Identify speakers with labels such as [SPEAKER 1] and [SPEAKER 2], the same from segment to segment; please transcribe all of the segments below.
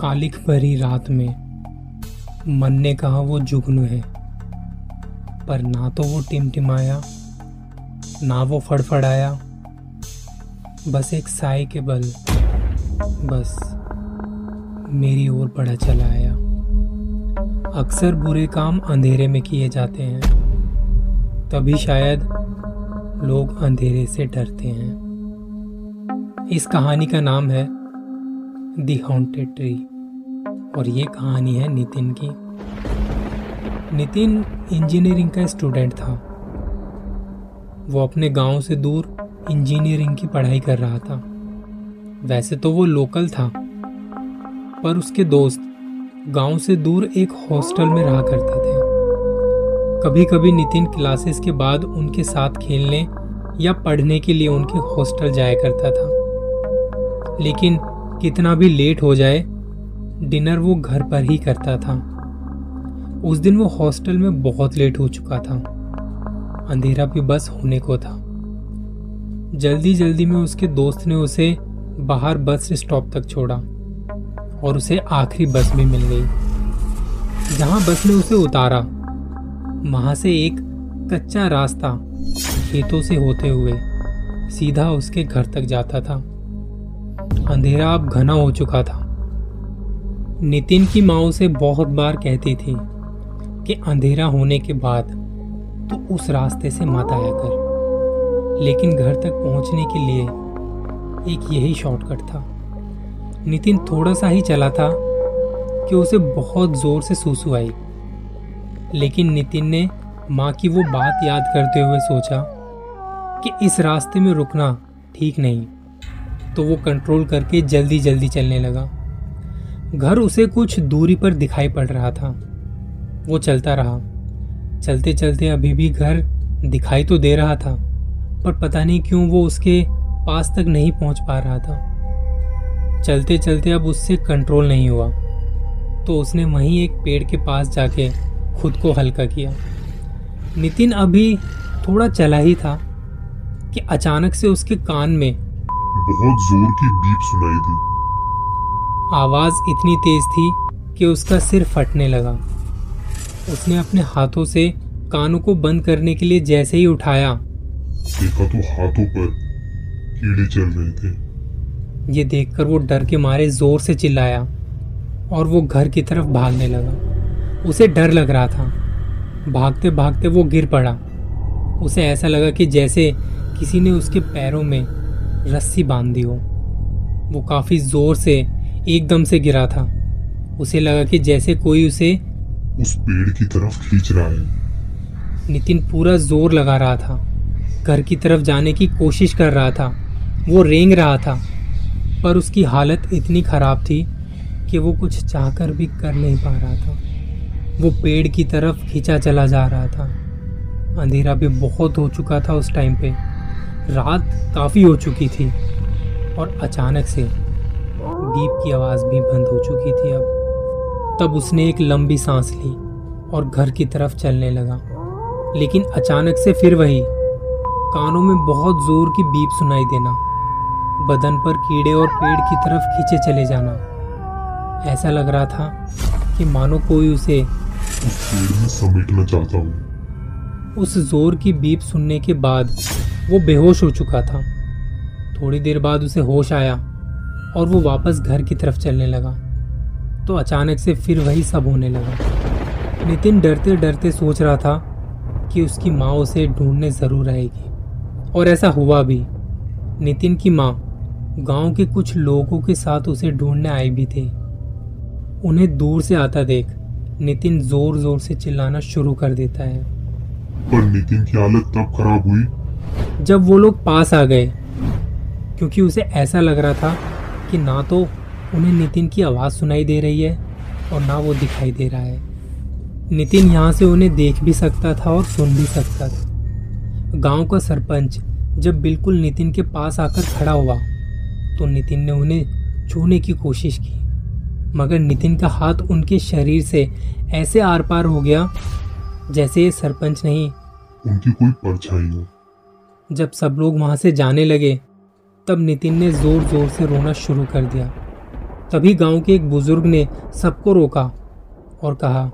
[SPEAKER 1] कालिक भरी रात में। मन ने कहा, वो जुगनू है। पर ना तो वो टिमटिमाया, ना वो फड़फड़ाया। बस एक साय के बल, बस मेरी ओर बढ़ा चला आया। अक्सर बुरे काम अंधेरे में किए जाते हैं। तभी शायद लोग अंधेरे से डरते हैं। इस कहानी का नाम है दी हॉन्टेड ट्री और ये कहानी है नितिन की। नितिन इंजीनियरिंग का स्टूडेंट था। वो अपने गाँव से दूर इंजीनियरिंग की पढ़ाई कर रहा था। वैसे तो वो लोकल था। पर उसके दोस्त गाँव से दूर एक हॉस्टल में रहा करते थे। कभी कभी नितिन क्लासेस के बाद उनके साथ खेलने या पढ़ने के लिए उनके हॉस्टल जाया करता था। लेकिन कितना भी लेट हो जाए, डिनर वो घर पर ही करता था। उस दिन वो हॉस्टल में बहुत लेट हो चुका था। अंधेरा भी बस होने को था। जल्दी जल्दी में उसके दोस्त ने उसे बाहर बस स्टॉप तक छोड़ा और उसे आखिरी बस भी मिल गई। जहाँ बस ने उसे उतारा, वहाँ से एक कच्चा रास्ता खेतों से होते हुए सीधा उसके घर तक जाता था। अंधेरा अब घना हो चुका था। नितिन की माँ उसे बहुत बार कहती थी कि अंधेरा होने के बाद तो उस रास्ते से मत आया कर। लेकिन घर तक पहुँचने के लिए एक यही शॉर्टकट था। नितिन थोड़ा सा ही चला था कि उसे बहुत ज़ोर से सूसू आई। लेकिन नितिन ने माँ की वो बात याद करते हुए सोचा कि इस रास्ते में रुकना ठीक नहीं। तो वो कंट्रोल करके जल्दी जल्दी चलने लगा। घर उसे कुछ दूरी पर दिखाई पड़ रहा था। वो चलता रहा। चलते चलते अभी भी घर दिखाई तो दे रहा था, पर पता नहीं क्यों वो उसके पास तक नहीं पहुँच पा रहा था। चलते चलते अब उससे कंट्रोल नहीं हुआ तो उसने वहीं एक पेड़ के पास जाके खुद को हल्का किया। नितिन अभी थोड़ा चला ही था कि अचानक से उसके कान में
[SPEAKER 2] बहुत ज़ोर की बीप सुनाई दी।
[SPEAKER 1] आवाज़ इतनी तेज थी कि उसका सिर फटने लगा। उसने अपने हाथों से कानों को बंद करने के लिए जैसे ही उठाया।
[SPEAKER 2] देखा तो हाथों पर कीड़े चल रहे थे।
[SPEAKER 1] ये देखकर वो डर के मारे ज़ोर से चिल्लाया और वो घर की तरफ़ भागने लगा। उसे डर लग रहा था। भागते भागते वो गिर पड़ा। उसे ऐसा लगा कि जैसे किसी ने उसके पैरों में रस्सी बाँध दी हो। वो काफ़ी ज़ोर से एकदम से गिरा था। उसे लगा कि जैसे कोई उसे
[SPEAKER 2] उस पेड़ की तरफ़ खींच रहा है।
[SPEAKER 1] नितिन पूरा ज़ोर लगा रहा था। घर की तरफ़ जाने की कोशिश कर रहा था। वो रेंग रहा था। पर उसकी हालत इतनी खराब थी कि वो कुछ चाहकर भी कर नहीं पा रहा था। वो पेड़ की तरफ़ खींचा चला जा रहा था। अंधेरा भी बहुत हो चुका था उस टाइम पे। रात काफ़ी हो चुकी थी और अचानक से दीप की आवाज़ भी बंद हो चुकी थी अब। तब उसने एक लंबी सांस ली और घर की तरफ़ चलने लगा। लेकिन अचानक से फिर वही कानों में बहुत ज़ोर की बीप सुनाई देना, बदन पर कीड़े और पेड़ की तरफ़ खींचे चले जाना। ऐसा लग रहा था कि मानो कोई उसे
[SPEAKER 2] समेटना चाहता हूँ।
[SPEAKER 1] उस ज़ोर की बीप सुनने के बाद वो बेहोश हो चुका था। थोड़ी देर बाद उसे होश आया और वो वापस घर की तरफ़ चलने लगा। तो अचानक से फिर वही सब होने लगा। नितिन डरते डरते सोच रहा था कि उसकी माँ उसे ढूँढने ज़रूर आएगी और ऐसा हुआ भी। नितिन की माँ गाँव के कुछ लोगों के साथ उसे ढूँढने आई भी थे। उन्हें दूर से आता देख नितिन ज़ोर ज़ोर से चिल्लाना शुरू कर देता है।
[SPEAKER 2] पर नितिन की हालत तब खराब हुई।
[SPEAKER 1] जब वो लोग पास आ गए, क्योंकि उसे ऐसा लग रहा था कि ना तो उन्हें नितिन की आवाज़ सुनाई दे रही है और ना वो दिखाई दे रहा है। नितिन यहाँ से उन्हें देख भी सकता था और सुन भी सकता था। गाँव का सरपंच जब बिल्कुल नितिन के पास आकर खड़ा हुआ तो नितिन ने उन्हें छूने की कोशिश की। मगर नितिन का हाथ उनके शरीर से ऐसे आर पार हो गया जैसे ये सरपंच नहीं।
[SPEAKER 2] उनकी कोई परछाई हो
[SPEAKER 1] जब सब लोग वहाँ से जाने लगे तब नितिन ने ज़ोर ज़ोर से रोना शुरू कर दिया। तभी गाँव के एक बुज़ुर्ग ने सबको रोका और कहा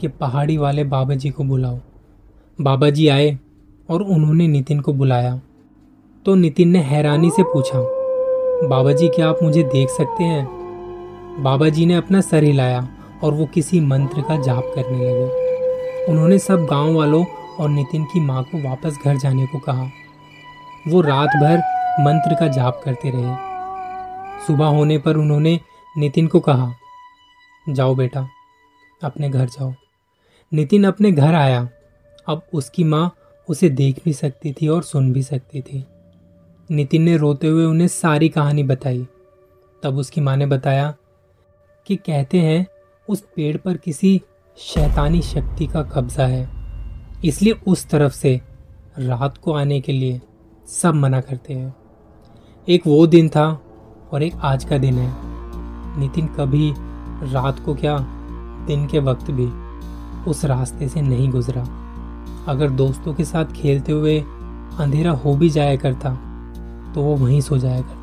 [SPEAKER 1] कि पहाड़ी वाले बाबा जी को बुलाओ। बाबा जी आए और उन्होंने नितिन को बुलाया। तो नितिन ने हैरानी से पूछा बाबा जी क्या आप मुझे देख सकते हैं? बाबा जी ने अपना सर हिलाया और वो किसी मंत्र का जाप करने लगे। उन्होंने सब गाँव वालों और नितिन की माँ को वापस घर जाने को कहा। वो रात भर मंत्र का जाप करते रहे। सुबह होने पर उन्होंने नितिन को कहा, जाओ बेटा, अपने घर जाओ। नितिन अपने घर आया। अब उसकी माँ उसे देख भी सकती थी और सुन भी सकती थी। नितिन ने रोते हुए उन्हें सारी कहानी बताई। तब उसकी माँ ने बताया कि कहते हैं, उस पेड़ पर किसी शैतानी शक्ति का कब्जा है। इसलिए उस तरफ़ से रात को आने के लिए सब मना करते हैं। एक वो दिन था और एक आज का दिन है। नितिन कभी रात को क्या, दिन के वक्त भी उस रास्ते से नहीं गुजरा। अगर दोस्तों के साथ खेलते हुए अंधेरा हो भी जाया करता तो वो वहीं सो जाया करता।